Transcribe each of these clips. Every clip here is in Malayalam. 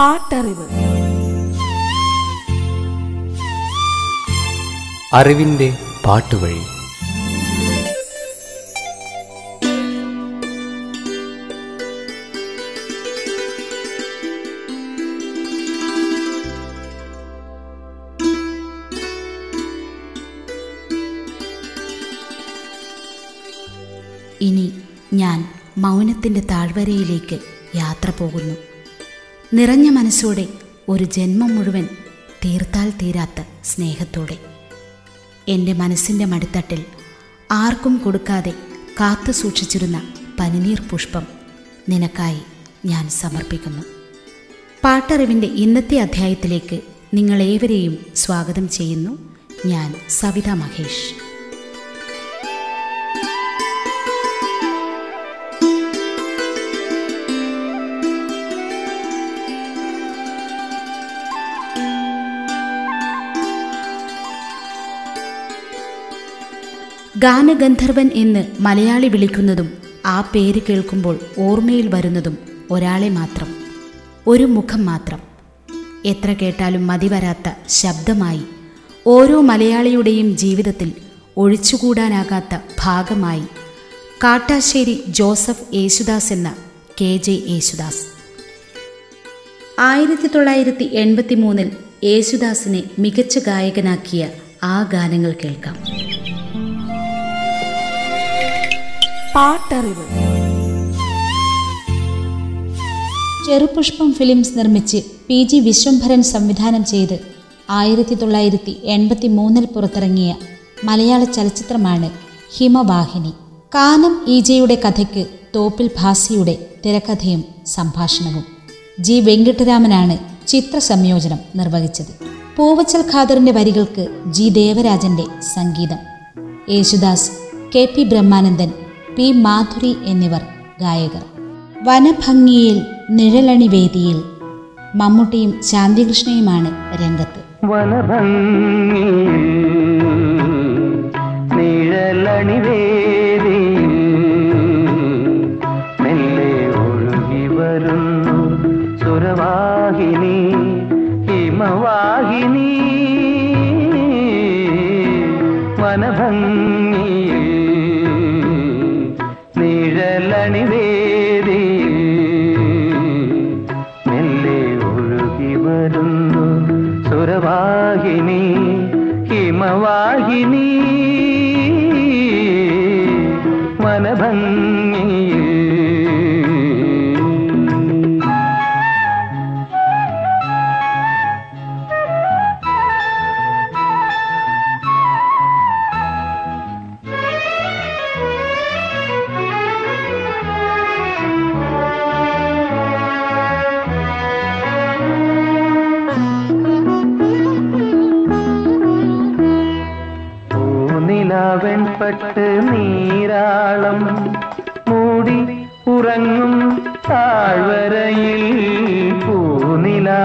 പാട്ടറിവ്. അറിവിന്റെ പാട്ടുവഴി. ഇനി ഞാൻ മൗനത്തിന്റെ താഴ്വരയിലേക്ക് യാത്ര പോകുന്നു. നിറഞ്ഞ മനസ്സോടെ ഒരു ജന്മം മുഴുവൻ തീർത്താൽ തീരാത്ത സ്നേഹത്തോടെ. എന്റെ മനസ്സിന്റെ മടിത്തട്ടിൽ ആർക്കും കൊടുക്കാതെ കാത്തു സൂക്ഷിച്ചിരുന്ന പനിനീർ പുഷ്പം നിനക്കായി ഞാൻ സമർപ്പിക്കുന്നു. പാട്ടറിവിന്റെ ഇന്നത്തെ അധ്യായത്തിലേക്ക് നിങ്ങളേവരെയും സ്വാഗതം ചെയ്യുന്നു. ഞാൻ സവിതാ മഹേഷ്. ഗാനഗന്ധർവൻ എന്ന് മലയാളി വിളിക്കുന്നതും ആ പേര് കേൾക്കുമ്പോൾ ഓർമ്മയിൽ വരുന്നതും ഒരാളെ മാത്രം ഒരു മുഖം മാത്രം. എത്ര കേട്ടാലും മതിവരാത്ത ശബ്ദമായി ഓരോ മലയാളിയുടെയും ജീവിതത്തിൽ ഒഴിച്ചുകൂടാനാകാത്ത ഭാഗമായി. കാട്ടാശ്ശേരി ജോസഫ് യേശുദാസ് എന്ന കെ ജെ യേശുദാസ്. ആയിരത്തി തൊള്ളായിരത്തി എൺപത്തി മൂന്നിൽ യേശുദാസിനെ മികച്ച ഗായകനാക്കിയ ആ ഗാനങ്ങൾ കേൾക്കാം. പാട്ടറിവ്. ചെറുപുഷ്പം ഫിലിംസ് നിർമ്മിച്ച് പി ജി വിശ്വംഭരൻ സംവിധാനം ചെയ്ത് ആയിരത്തി തൊള്ളായിരത്തി എൺപത്തി മൂന്നിൽ പുറത്തിറങ്ങിയ മലയാള ചലച്ചിത്രമാണ് ഹിമവാഹിനി. കാനം ഈജയുടെ കഥയ്ക്ക് തോപ്പിൽ ഭാസിയുടെ തിരക്കഥയും സംഭാഷണവും. ജി വെങ്കിട്ടരാമനാണ് ചിത്ര സംയോജനം നിർവഹിച്ചത്. പൂവച്ചൽ ഖാദറിന്റെ വരികൾക്ക് ജി ദേവരാജന്റെ സംഗീതം. Yesudas K P Brahmanandan P Madhuri എന്നിവർ ഗായകർ. വനഭംഗിയിൽ നിഴലണി വേദിയിൽ മമ്മൂട്ടിയും ശാന്തികൃഷ്ണയുമാണ് രംഗത്ത്. വനഭംഗി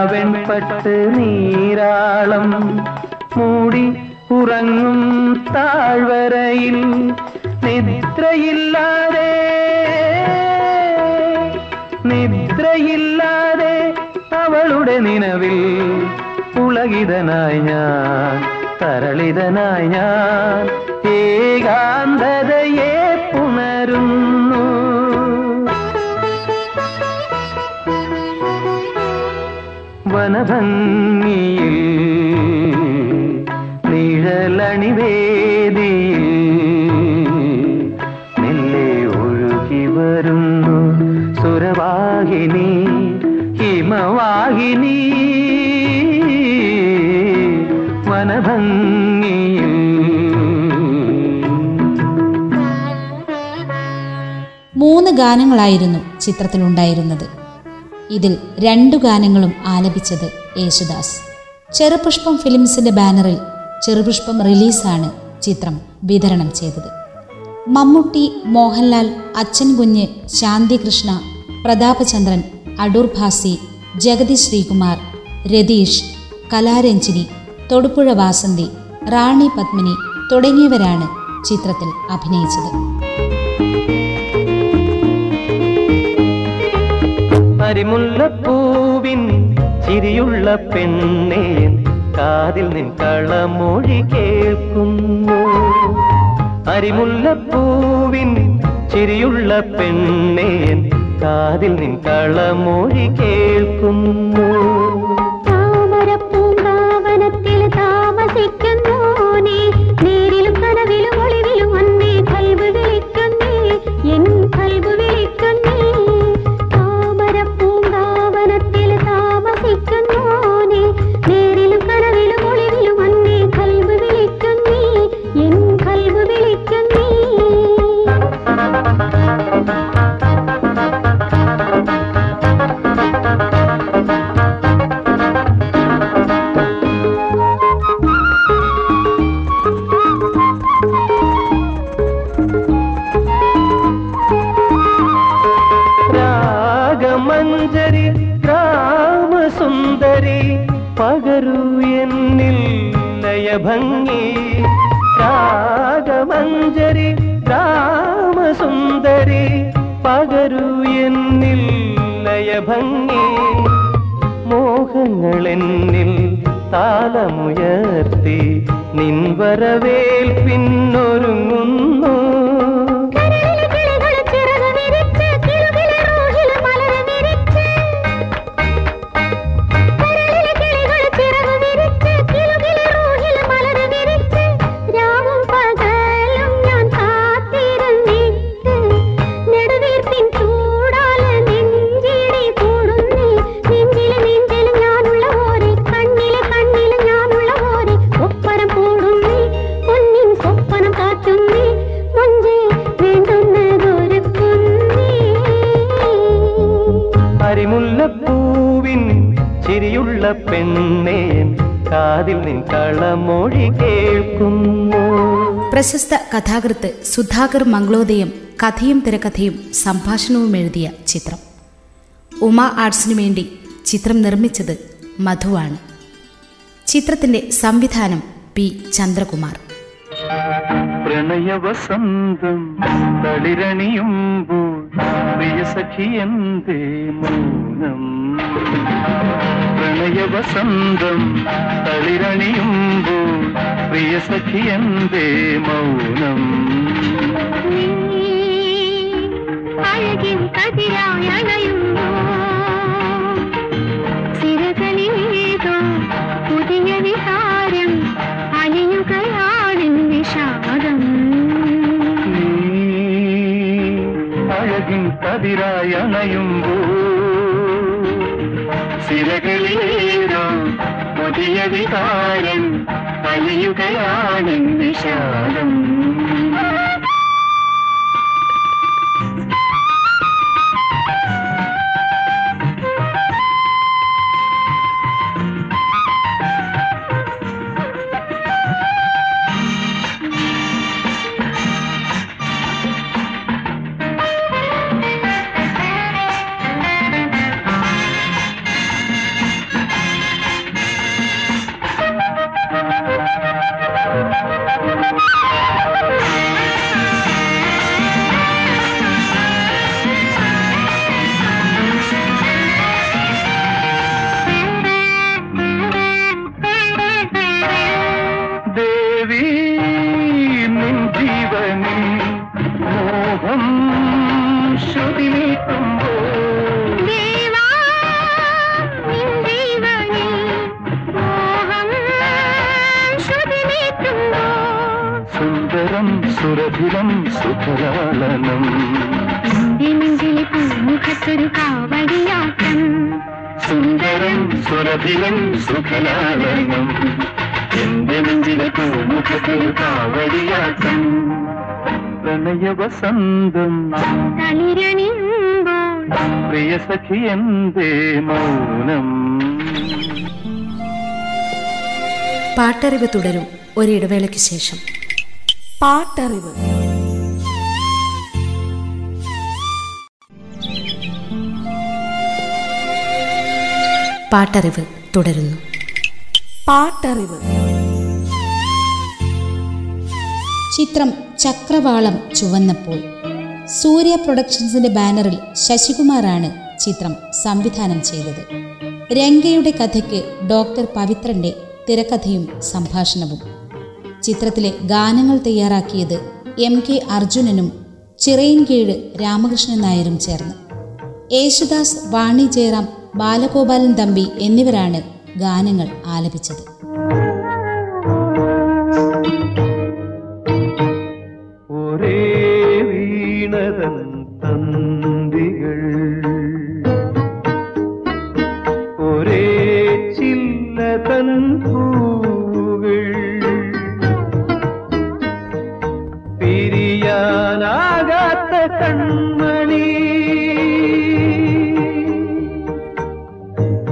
പൂനിലാവെൺപട്ട് നീരാളം മൂടി ഉറങ്ങും താഴ്വരയിൽ നിദ്രയില്ലാതെ. നിദ്രയില്ലാതെ അവളുടെ നിലവിൽ പുളകിതനായി ഞാൻ തരളിതനായി ഞാൻ ഏകാന്തതയെ പുണരുന്നു വനഭംഗിയിൽ നിഴലണിവേദിയിൽ മെല്ലെ ഒഴുകി വരുന്നു സുരവാഹിനി ഹിമവാഹിനി. വനഭംഗിയിൽ മൂന്ന് ഗാനങ്ങളായിരുന്നു ചിത്രത്തിലുണ്ടായിരുന്നത്. ഇതിൽ രണ്ടു ഗാനങ്ങളും ആലപിച്ചത് യേശുദാസ്. ചെറുപുഷ്പം ഫിലിംസിന്റെ ബാനറിൽ ചെറുപുഷ്പം റിലീസാണ് ചിത്രം വിതരണം ചെയ്തത്. മമ്മൂട്ടി മോഹൻലാൽ അച്ഛൻ കുഞ്ഞ് ശാന്തികൃഷ്ണ പ്രതാപചന്ദ്രൻ അടൂർ ഭാസി ജഗതി ശ്രീകുമാർ രതീഷ് കലാരഞ്ജിനി തൊടുപുഴ വാസന്തി റാണി പത്മിനി തുടങ്ങിയവരാണ് ചിത്രത്തിൽ അഭിനയിച്ചത്. പരിമുല്ലപ്പൂവിൻ ചിരിയുള്ള പെണ്ണേ കാതിൽ നിൻ കളമൊഴി കേൾക്കുന്നു. അരിമുല്ലപ്പൂവിൻ ചിരിയുള്ള പെണ്ണേ കാതിൽ നിൻ കളമൊഴി കേൾക്കുന്നു. രാമസുന്ദരി പകരൂ എന്നിൽ നയഭംഗി രാഗമഞ്ജരി രാമസുന്ദരി പകരൂ എന്നിൽ ലയഭംഗി മോഹങ്ങൾ എന്നിൽ നിൻവരവേൽ നിൻ പ്രശസ്ത കഥാകൃത്ത് സുധാകർ മംഗ്ലോദയം കഥയും തിരക്കഥയും സംഭാഷണവും എഴുതിയ ചിത്രം. ഉമ ആർട്സിനു വേണ്ടി ചിത്രം നിർമ്മിച്ചത് മധുവാണ് ചിത്രത്തിന്റെ സംവിധാനം പി ചന്ദ്രകുമാർ. പ്രണയവസന്തം പ്രണയവസന്തം തളിരണിയുമ്പോൾ പ്രിയ സഖി എന്തേ മൗനം? അഴകിൻ കതിരായി അണയുമ്പോ സിരകളിലേതോ പുതിയ വിഹാരം അലിയുകയാണ് നിഷാദം നീ അഴകിൻ കതിരായി അണയുമ്പോൾ. സിരകളിലേതോ പുതിയ വികാരം അലിയുകയാണ് വിഷാദം ശ്രുതി നീക്കുമ്പോൾ ദേവാ നിൻ ജീവനിൽ മോഹം ശ്രുതി നീട്ടുമ്പോ സുന്ദരം സുരഭിരം സുഖലാളനം നെഞ്ചിലെ പൂമുഖത്തൊരു കാവടിയാട്ടം. സുന്ദരം സുരഭിരം സുഖലാളനം എന്റെ നെഞ്ചിലെ പൂമുഖത്തൊരു കാവടിയാട്ടം. പ്രണയവസന്തം. തളിരണിയുമ്പോൾ പ്രിയ സഖി എന്തേ മൗനം? പാട്ടറിവ് തുടരും ഒരിടവേളയ്ക്ക് ശേഷം. പാട്ടറിവ്. പാട്ടറിവ് തുടരുന്നു. പാട്ടറിവ്. ചിത്രം ചക്രവാളം ചുവന്നപ്പോൾ. സൂര്യ പ്രൊഡക്ഷൻസിന്റെ ബാനറിൽ ശശികുമാറാണ് ചിത്രം സംവിധാനം ചെയ്തത്. രംഗയുടെ കഥയ്ക്ക് ഡോക്ടർ പവിത്രന്റെ തിരക്കഥയും സംഭാഷണവും. ചിത്രത്തിലെ ഗാനങ്ങൾ തയ്യാറാക്കിയത് എം കെ അർജുനനും ചിറയിൻകീഴ് രാമകൃഷ്ണൻ നായരും ചേർന്ന്. യേശുദാസ് വാണി ജയറാം ബാലഗോപാലൻ തമ്പി എന്നിവരാണ് ഗാനങ്ങൾ ആലപിച്ചത്.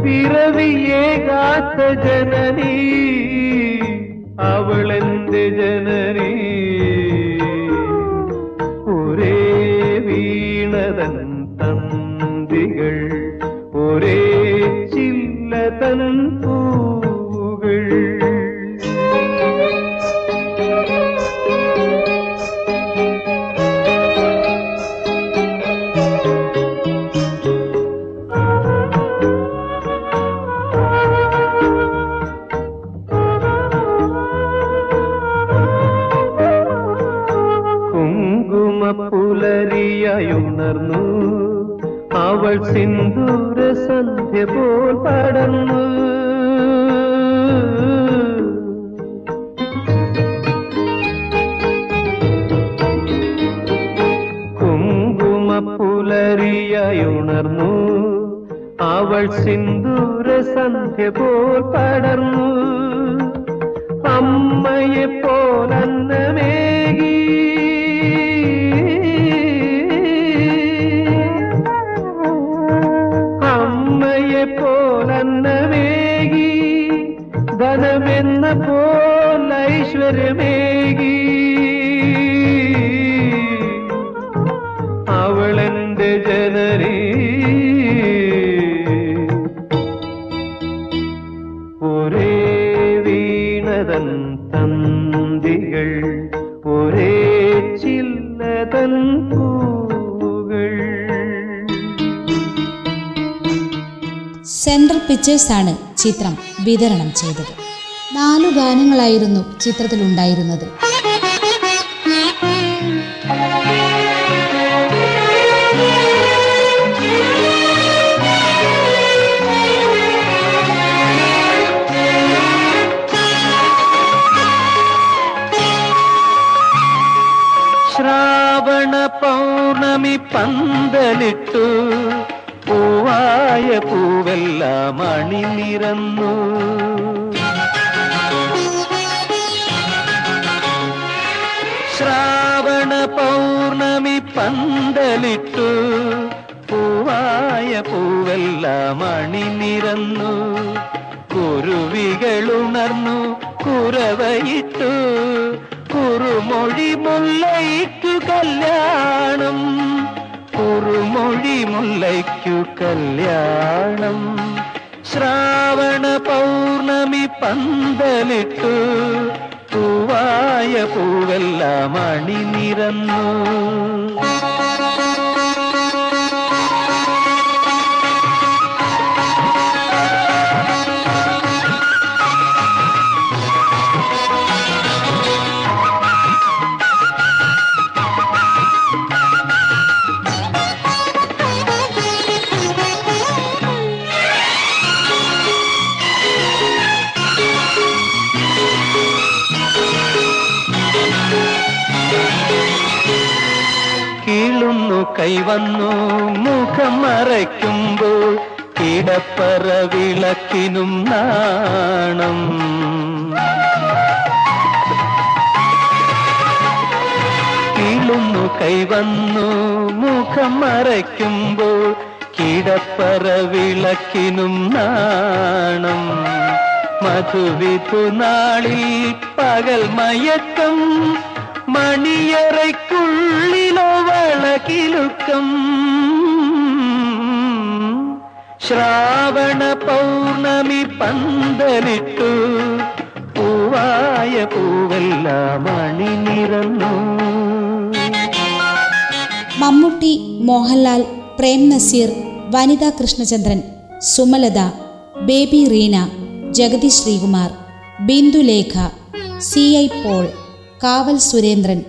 പിറവിയേകാത്ത ജനനീ. അവളെന്റെ ജനനീ? അവൾ സിന്ദൂര സന്ധ്യ പോൽ പടർന്നു. കുങ്കുമ പുലരിയായുണർന്നു അവൾ സിന്ദൂര സന്ധ്യ പോൽ പടർന്നു. അമ്മയെ പോലന്നമേകി പിക്ചേഴ്സാണ് ചിത്രം വിതരണം ചെയ്തത്. നാലു ഗാനങ്ങളായിരുന്നു ചിത്രത്തിലുണ്ടായിരുന്നത്. ശ്രാവണ പൗർണമി പന്തലിട്ടു. പൂവായ പൂവെല്ലാം അണിനിരന്നു ശ്രാവണ പൗർണമി പന്തലിട്ടു. പൂവായ പൂവെല്ലാം അണിനിരന്നു കുരുവികളുണർന്നു കുരവയിട്ടു. കുറുമൊഴി മുല്ലയ്ക്കു കല്യാണം. കുറുമൊഴി മുല്ലയ്ക്കു കല്യാണം ശ്രാവണ പൗർണമി പന്തലിട്ടു. പൂവായ പൂവെല്ലാം അണിനിരന്നു. കീളുന്നു കൈവന്നു. മുഖം മറയ്ക്കുമ്പോൾ കിടപ്പറ വിളക്കിനും നാണം. മധുവിധു നാളിൽ പകൽ മയക്കം മണിയറയ്ക്കുള്ളിലോ വളകിലുക്കം. ശ്രാവണ പൗർണമി പന്തലിട്ടു പൂവായ പൂവെല്ലാം അണിനിരന്നു. Mammootty Mohanlal Prem Nazir Vanitha Krishnachandran Sumalatha baby Reena Jagathy Sreekumar Bindulekha C I Paul Kaval Surendran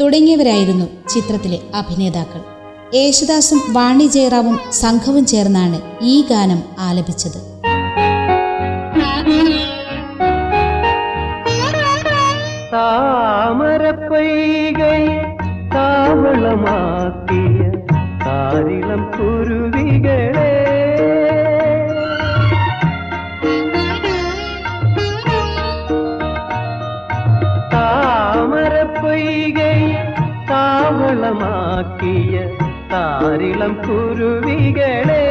തുടങ്ങിയവരായിരുന്നു ചിത്രത്തിലെ അഭിനേതാക്കൾ. യേശുദാസും വാണി ജയറാവും സംഘവും ചേർന്നാണ് ഈ ഗാനം ആലപിച്ചത്. താവളമാക്കിയ താരിളം കുരുവികളെ. താമരപ്പൊയ്കൈ താവളമാക്കിയ താരിളം കുരുവികളെ.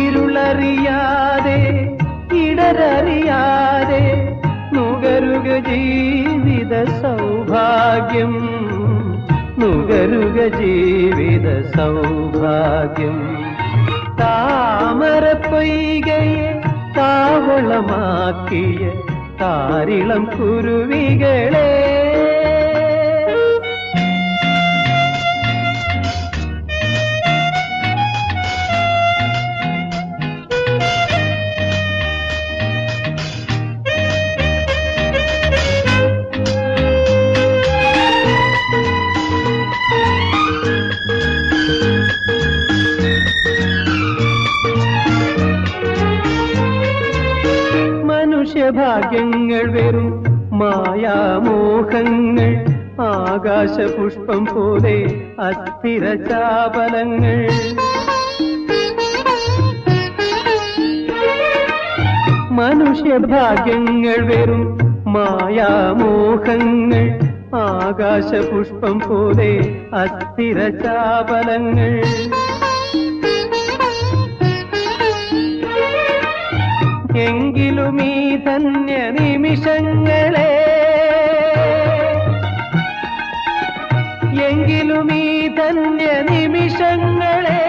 ഇരുളറിയാതെ ഇടരറിയാതെ നുകരുക സൗഭാഗ്യം നുകരുക ജീവിത സൗഭാഗ്യം. താമര പൊയ്കയെ താവളമാക്കിയ താരിളം കുരുവികളെ ആകാശപുഷ്പം പോലെ അസ്ഥിര ചാപലങ്ങൾ. മനുഷ്യഭാഗ്യങ്ങൾ വെറും മായാമോഹങ്ങൾ. ആകാശപുഷ്പം പോലെ അസ്ഥിര ചാപലങ്ങൾ. എങ്കിലും ഈ ധന്യ നിമിഷങ്ങളെ എങ്കിലും ഈ ധന്യ നിമിഷങ്ങളെ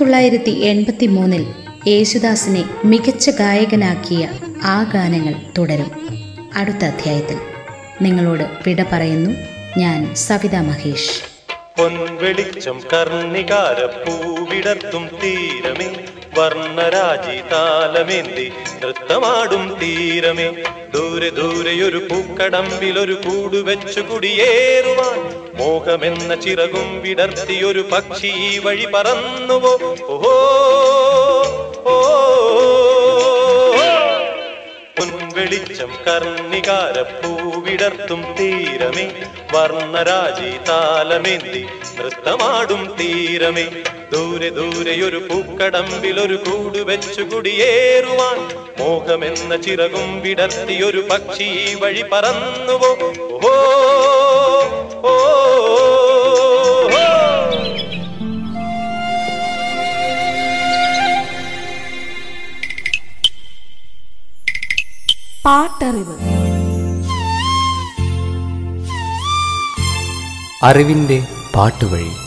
തൊള്ളായിരത്തി എൺപത്തി മൂന്നിൽ യേശുദാസിനെ മികച്ച ഗായകനാക്കിയ ആ ഗാനങ്ങൾ തുടരും. അടുത്ത അധ്യായത്തിൽ നിങ്ങളോട് വിട പറയുന്നു ഞാൻ സവിത മഹേഷ്. പൊൻവെളിച്ചം കർണികാര പൂവിടർത്തും തീരമേ. വർണരാജി താലമേന്തി നൃത്തമാടും തീരമേ. ദൂരെ ദൂരെയൊരു പൂക്കടമ്പിലൊരു കൂട് വെച്ചു കുടിയേറുവാൻ. മോഹമെന്ന ചിറകും വിടർത്തി ഒരു പക്ഷി ഈ വഴി പറന്നുവോ? ഓഹോ ഓ പൊൻവെളിച്ചം കർണികാര പൂവിടർത്തും തീരമേ. വർണരാജി താലമേന്തി നൃത്തമാടും തീരമേ. ദൂരെ ദൂരെ ദൂരെയൊരു പൂക്കടമ്പിലൊരു കൂട് വെച്ചു കുടിയേറുവാൻ. മോഹമെന്ന ചിറകും വിടർത്തിയൊരു പക്ഷി വഴി പറന്നുവോ? ഓ ഓ പാട്ടറിവ്. അറിവിന്റെ പാട്ടുവഴി.